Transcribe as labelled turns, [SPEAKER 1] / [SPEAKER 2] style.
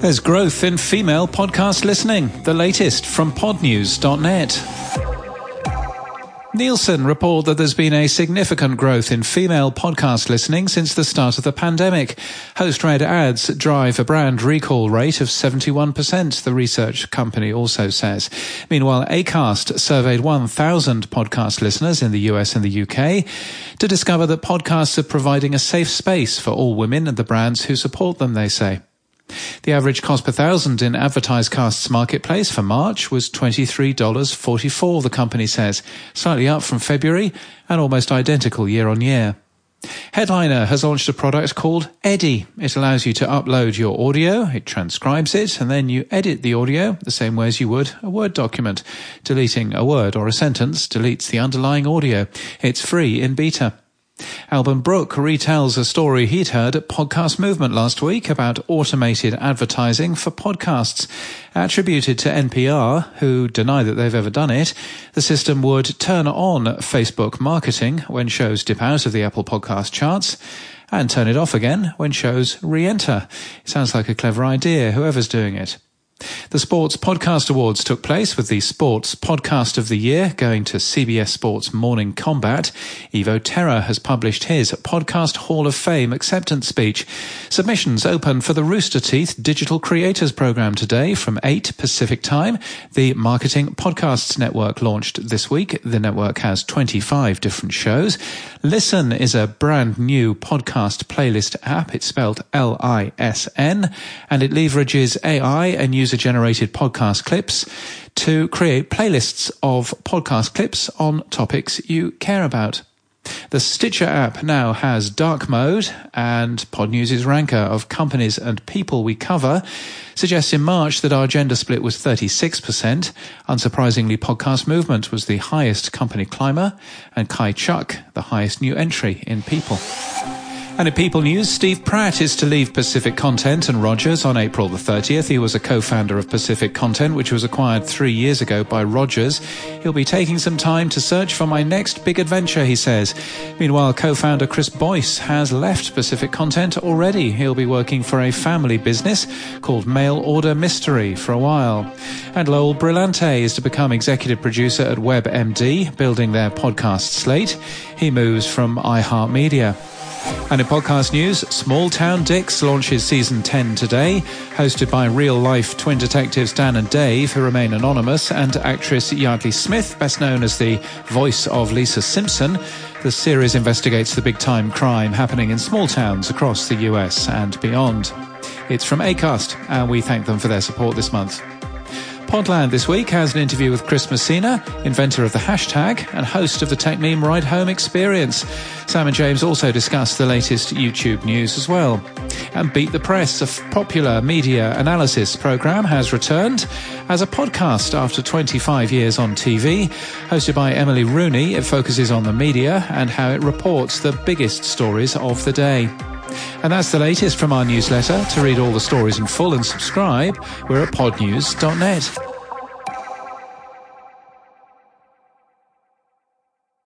[SPEAKER 1] There's growth in female podcast listening. The latest from podnews.net. Nielsen report that there's been a significant growth in female podcast listening since the start of the pandemic. Host-read ads drive a brand recall rate of 71%, the research company also says. Meanwhile, Acast surveyed 1,000 podcast listeners in the US and the UK to discover that podcasts are providing a safe space for all women and the brands who support them, they say. The average cost per thousand in AdvertiseCast's marketplace for March was $23.44, the company says, slightly up from February and almost identical year on year. Headliner has launched a product called Eddy. It allows you to upload your audio, it transcribes it, and then you edit the audio the same way as you would a Word document. Deleting a word or a sentence deletes the underlying audio. It's free in beta. Alban Brooke retells a story he'd heard at Podcast Movement last week about automated advertising for podcasts. Attributed to NPR, who deny that they've ever done it, the system would turn on Facebook marketing when shows dip out of the Apple Podcast charts and turn it off again when shows re-enter. Sounds like a clever idea, whoever's doing it. The Sports Podcast Awards took place with the Sports Podcast of the Year going to CBS Sports Morning Combat. Evo Terra has published his Podcast Hall of Fame acceptance speech. Submissions open for the Rooster Teeth Digital Creators Program today from 8 Pacific Time. The Marketing Podcasts Network launched this week. The network has 25 different shows. Listen is a brand new podcast playlist app. It's spelled L-I-S-N and it leverages AI and user generated podcast clips to create playlists of podcast clips on topics you care about. The Stitcher app now has dark mode and Podnews' ranker of companies and people we cover suggests in March that our gender split was 36%. Unsurprisingly, Podcast Movement was the highest company climber and Kai Chuk the highest new entry in people. And in People News, Steve Pratt is to leave Pacific Content and Rogers on April the 30th. He was a co-founder of Pacific Content, which was acquired three years ago by Rogers. He'll be taking some time to search for my next big adventure, he says. Meanwhile, co-founder Chris Boyce has left Pacific Content already. He'll be working for a family business called Mail Order Mystery for a while. And Lowell Brillante is to become executive producer at WebMD, building their podcast slate. He moves from iHeartMedia. And in podcast news, Small Town Dicks launches season 10 today, hosted by real life twin detectives Dan and Dave, who remain anonymous, and actress Yeardley Smith, best known as the voice of Lisa Simpson. The series investigates the big time crime happening in small towns across the US and beyond. It's from ACAST, and we thank them for their support this month. Podland this week has an interview with Chris Messina, inventor of the hashtag and host of the Techmeme Ride Home Experience. Sam and James also discuss the latest YouTube news as well. And Beat the Press, a popular media analysis program, has returned as a podcast after 25 years on TV. Hosted by Emily Rooney, it focuses on the media and how it reports the biggest stories of the day. And that's the latest from our newsletter. To read all the stories in full and subscribe, we're at podnews.net.